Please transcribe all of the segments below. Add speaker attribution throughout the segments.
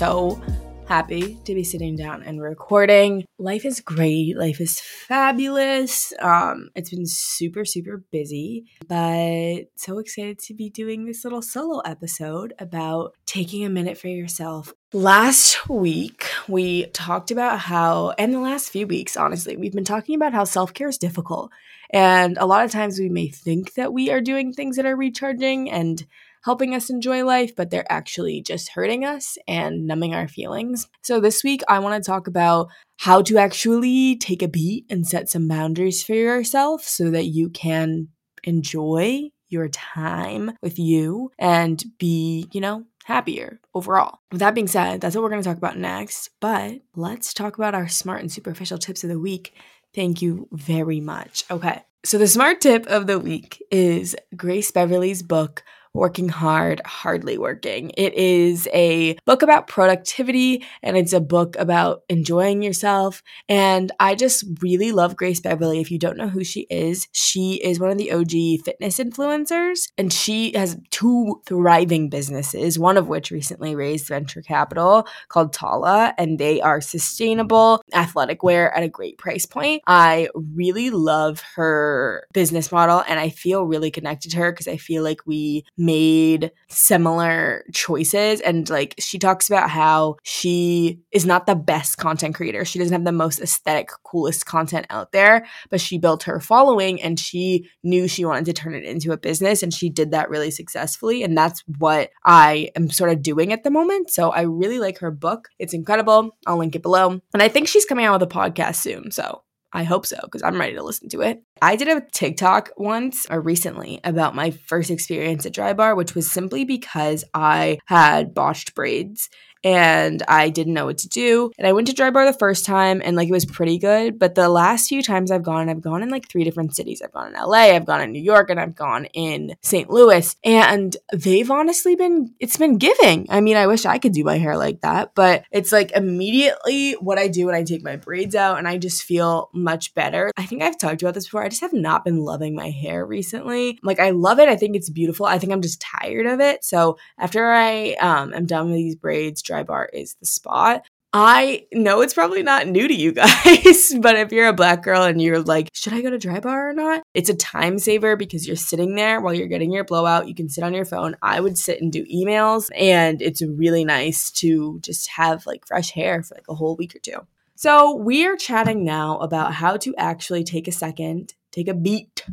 Speaker 1: so happy to be sitting down and recording. Life is great. Life is fabulous. Um, it's been super, super busy, but so excited to be doing this little solo episode about taking a minute for yourself. Last week, we talked about how, and the last few weeks, honestly, we've been talking about how self care is difficult. And a lot of times we may think that we are doing things that are recharging and helping us enjoy life, but they're actually just hurting us and numbing our feelings. So, this week, I want to talk about how to actually take a beat and set some boundaries for yourself so that you can enjoy your time with you and be, you know, happier overall. With that being said, that's what we're going to talk about next. But let's talk about our smart and superficial tips of the week. Thank you very much. Okay. So, the smart tip of the week is Grace Beverley's book, Working Hard, Hardly Working. It is a book about productivity and it's a book about enjoying yourself. And I just really love Grace Beverley. If you don't know who she is, she is one of the OG fitness influencers and she has two thriving businesses, one of which recently raised venture capital called Tala, and they are sustainable athletic wear at a great price point. I really love her business model and I feel really connected to her because I feel like we made similar choices and like she talks about how she is not the best content creator. She doesn't have the most aesthetic coolest content out there, but she built her following and she knew she wanted to turn it into a business and she did that really successfully and that's what I am sort of doing at the moment. So I really like her book. It's incredible. I'll link it below. And I think she's coming out with a podcast soon. So I hope so because I'm ready to listen to it. I did a TikTok once or recently about my first experience at Drybar, which was simply because I had botched braids and I didn't know what to do. And I went to Drybar the first time and like it was pretty good. But the last few times I've gone, I've gone in like three different cities. I've gone in LA, I've gone in New York, and I've gone in St. Louis. And they've honestly been, it's been giving. I mean, I wish I could do my hair like that, but it's like immediately what I do when I take my braids out and I just feel much better. I think I've talked about this before. I just have not been loving my hair recently. Like I love it. I think it's beautiful. I think I'm just tired of it. So after I um, am done with these braids, Drybar is the spot. I know it's probably not new to you guys, but if you're a black girl and you're like, should I go to Drybar or not? It's a time saver because you're sitting there while you're getting your blowout. You can sit on your phone. I would sit and do emails, and it's really nice to just have like fresh hair for like a whole week or two. So, we are chatting now about how to actually take a second, take a beat,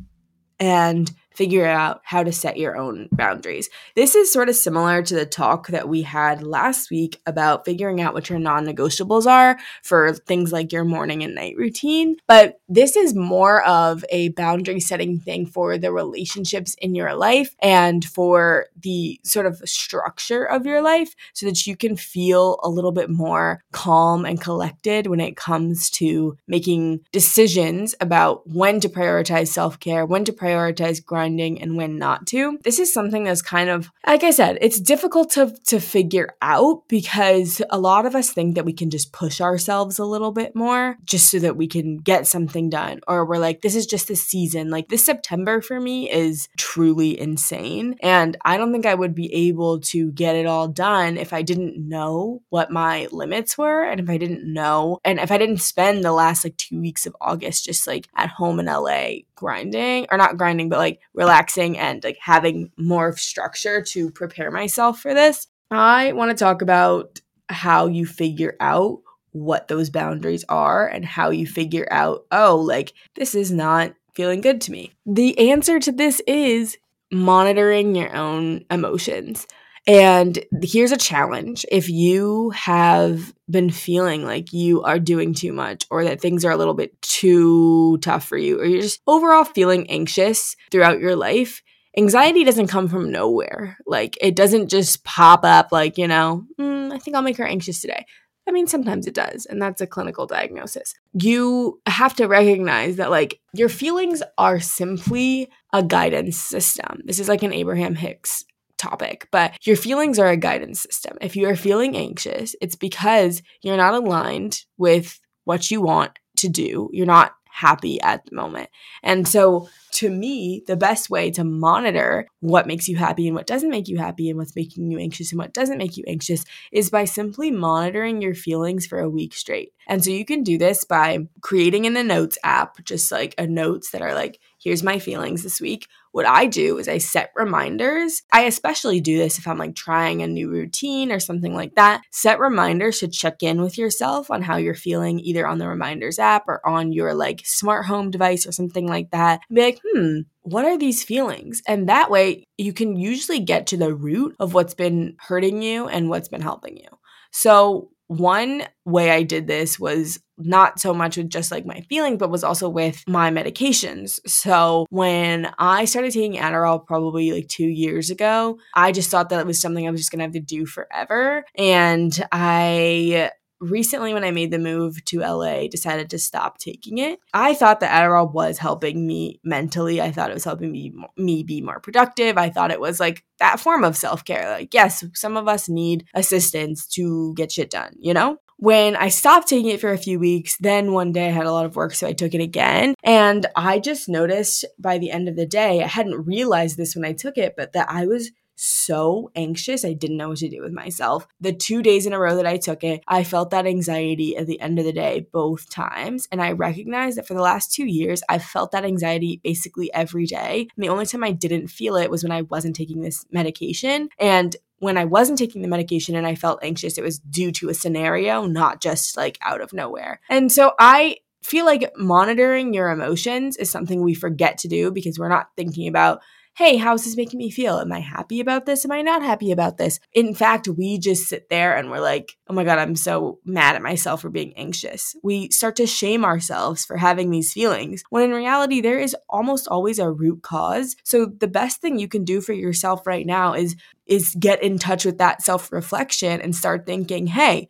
Speaker 1: and figure out how to set your own boundaries. This is sort of similar to the talk that we had last week about figuring out what your non negotiables are for things like your morning and night routine. But this is more of a boundary setting thing for the relationships in your life and for the sort of structure of your life so that you can feel a little bit more calm and collected when it comes to making decisions about when to prioritize self care, when to prioritize grind and when not to. This is something that's kind of, like I said, it's difficult to, to figure out because a lot of us think that we can just push ourselves a little bit more just so that we can get something done. Or we're like, this is just the season. Like this September for me is truly insane. And I don't think I would be able to get it all done if I didn't know what my limits were and if I didn't know and if I didn't spend the last like two weeks of August just like at home in LA grinding or not grinding, but like relaxing and like having more structure to prepare myself for this. I want to talk about how you figure out what those boundaries are and how you figure out, oh, like this is not feeling good to me. The answer to this is monitoring your own emotions. And here's a challenge. If you have been feeling like you are doing too much or that things are a little bit too tough for you, or you're just overall feeling anxious throughout your life, anxiety doesn't come from nowhere. Like it doesn't just pop up like, you know, mm, I think I'll make her anxious today. I mean, sometimes it does, and that's a clinical diagnosis. You have to recognize that, like, your feelings are simply a guidance system. This is like an Abraham Hicks topic, but your feelings are a guidance system. If you are feeling anxious, it's because you're not aligned with what you want to do. You're not happy at the moment. And so to me, the best way to monitor what makes you happy and what doesn't make you happy and what's making you anxious and what doesn't make you anxious is by simply monitoring your feelings for a week straight. And so you can do this by creating in the notes app, just like a notes that are like, here's my feelings this week. What I do is I set reminders. I especially do this if I'm like trying a new routine or something like that. Set reminders to check in with yourself on how you're feeling either on the reminders app or on your like smart home device or something like that. Be like, hmm, what are these feelings? And that way you can usually get to the root of what's been hurting you and what's been helping you. So, one way I did this was not so much with just like my feelings, but was also with my medications. So when I started taking Adderall probably like two years ago, I just thought that it was something I was just gonna have to do forever. And I recently when I made the move to LA decided to stop taking it. I thought that Adderall was helping me mentally. I thought it was helping me me be more productive. I thought it was like that form of self-care. Like yes, some of us need assistance to get shit done, you know? When I stopped taking it for a few weeks, then one day I had a lot of work, so I took it again. And I just noticed by the end of the day, I hadn't realized this when I took it, but that I was so anxious. I didn't know what to do with myself. The two days in a row that I took it, I felt that anxiety at the end of the day both times. And I recognized that for the last two years, I've felt that anxiety basically every day. And the only time I didn't feel it was when I wasn't taking this medication. And when I wasn't taking the medication and I felt anxious, it was due to a scenario, not just like out of nowhere. And so I feel like monitoring your emotions is something we forget to do because we're not thinking about hey, how's this making me feel? Am I happy about this? Am I not happy about this? In fact, we just sit there and we're like, oh my God, I'm so mad at myself for being anxious. We start to shame ourselves for having these feelings when in reality, there is almost always a root cause. So the best thing you can do for yourself right now is is get in touch with that self-reflection and start thinking, hey,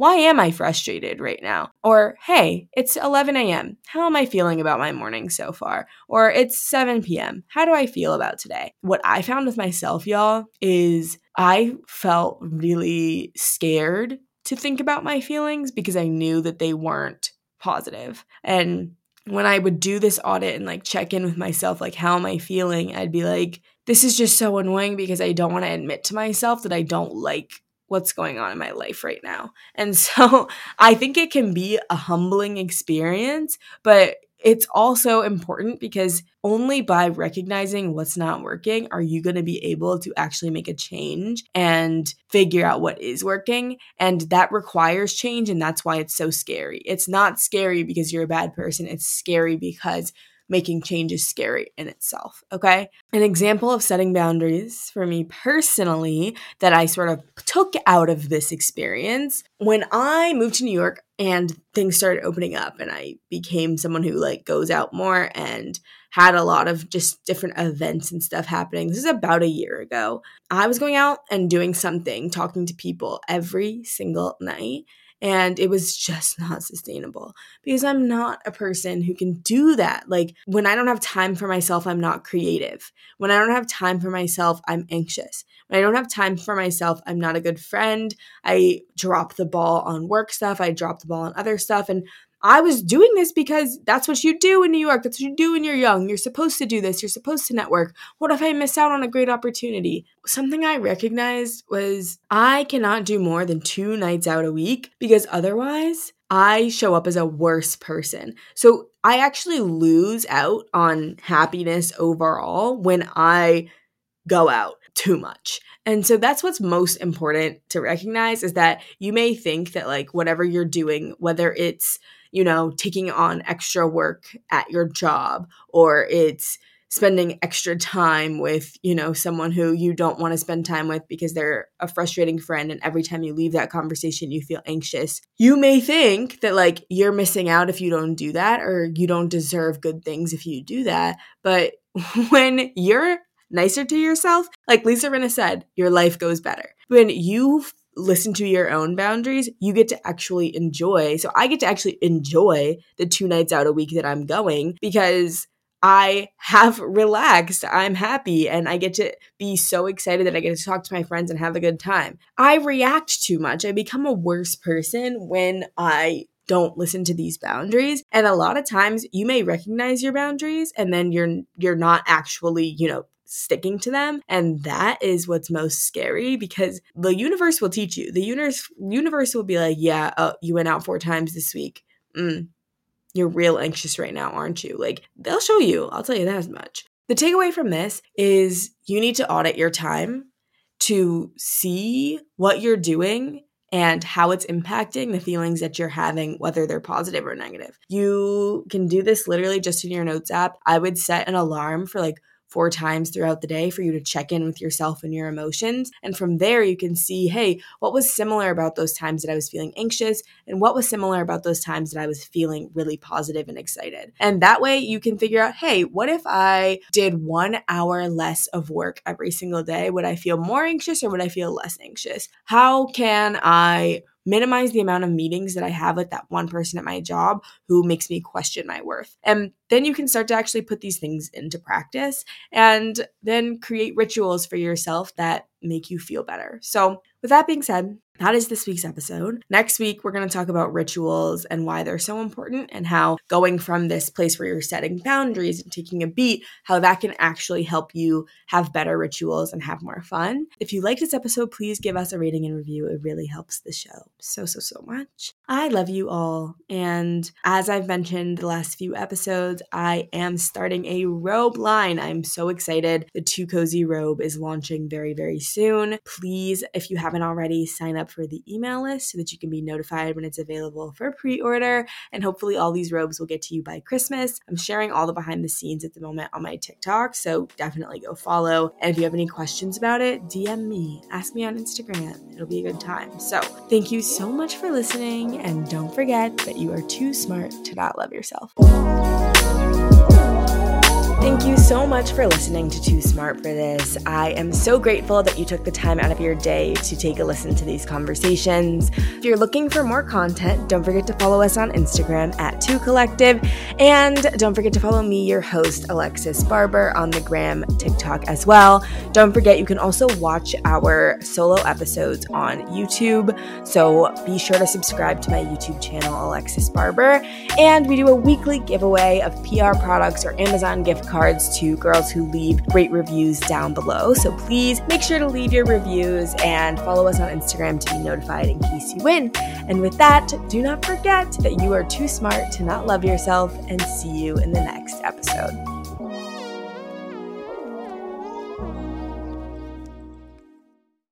Speaker 1: why am I frustrated right now? Or, hey, it's 11 a.m. How am I feeling about my morning so far? Or, it's 7 p.m. How do I feel about today? What I found with myself, y'all, is I felt really scared to think about my feelings because I knew that they weren't positive. And when I would do this audit and like check in with myself, like, how am I feeling? I'd be like, this is just so annoying because I don't want to admit to myself that I don't like what's going on in my life right now. And so I think it can be a humbling experience, but it's also important because only by recognizing what's not working are you going to be able to actually make a change and figure out what is working. And that requires change. And that's why it's so scary. It's not scary because you're a bad person, it's scary because making change is scary in itself. Okay. An example of setting boundaries for me personally that I sort of took out of this experience when I moved to New York and things started opening up and I became someone who like goes out more and had a lot of just different events and stuff happening. This is about a year ago. I was going out and doing something, talking to people every single night. And it was just not sustainable because I'm not a person who can do that. Like when I don't have time for myself, I'm not creative. When I don't have time for myself, I'm anxious. When I don't have time for myself, I'm not a good friend. I drop the ball on work stuff, I drop the ball on other stuff. And I was doing this because that's what you do in New York. That's what you do when you're young. You're supposed to do this. You're supposed to network. What if I miss out on a great opportunity? Something I recognized was I cannot do more than two nights out a week because otherwise I show up as a worse person. So I actually lose out on happiness overall when I go out too much. And so that's what's most important to recognize is that you may think that like whatever you're doing, whether it's you know, taking on extra work at your job or it's spending extra time with, you know, someone who you don't want to spend time with because they're a frustrating friend and every time you leave that conversation you feel anxious. You may think that like you're missing out if you don't do that or you don't deserve good things if you do that, but when you're nicer to yourself, like Lisa Rinna said, your life goes better. When you listen to your own boundaries, you get to actually enjoy. So I get to actually enjoy the two nights out a week that I'm going because I have relaxed. I'm happy and I get to be so excited that I get to talk to my friends and have a good time. I react too much. I become a worse person when I don't listen to these boundaries. And a lot of times you may recognize your boundaries and then you're you're not actually, you know, sticking to them. And that is what's most scary because the universe will teach you. The universe universe will be like yeah uh, you went out four times this week. Mm, you're real anxious right now aren't you? Like they'll show you. I'll tell you that as much. The takeaway from this is you need to audit your time to see what you're doing and how it's impacting the feelings that you're having, whether they're positive or negative. You can do this literally just in your notes app. I would set an alarm for like four times throughout the day for you to check in with yourself and your emotions. And from there, you can see, hey, what was similar about those times that I was feeling anxious? And what was similar about those times that I was feeling really positive and excited? And that way, you can figure out, hey, what if I did one hour less of work every single day? Would I feel more anxious or would I feel less anxious? How can I minimize the amount of meetings that I have with that one person at my job who makes me question my worth. And then you can start to actually put these things into practice and then create rituals for yourself that make you feel better. So, with that being said, that is this week's episode. Next week, we're going to talk about rituals and why they're so important and how going from this place where you're setting boundaries and taking a beat, how that can actually help you have better rituals and have more fun. If you like this episode, please give us a rating and review. It really helps the show so, so, so much. I love you all. And as I've mentioned the last few episodes, I am starting a robe line. I'm so excited. The Too Cozy robe is launching very, very soon. Please, if you haven't already, sign up for the email list so that you can be notified when it's available for pre order. And hopefully, all these robes will get to you by Christmas. I'm sharing all the behind the scenes at the moment on my TikTok, so definitely go follow. And if you have any questions about it, DM me, ask me on Instagram. It'll be a good time. So, thank you so much for listening, and don't forget that you are too smart to not love yourself. Thank you so much for listening to Too Smart for This. I am so grateful that you took the time out of your day to take a listen to these conversations. If you're looking for more content, don't forget to follow us on Instagram at Too Collective. And don't forget to follow me, your host, Alexis Barber, on the gram, TikTok as well. Don't forget, you can also watch our solo episodes on YouTube. So be sure to subscribe to my YouTube channel, Alexis Barber. And we do a weekly giveaway of PR products or Amazon gift cards to girls who leave great reviews down below. So please make sure to leave your reviews and follow us on Instagram to be notified in case you win. And with that, do not forget that you are too smart to not love yourself and see you in the next episode.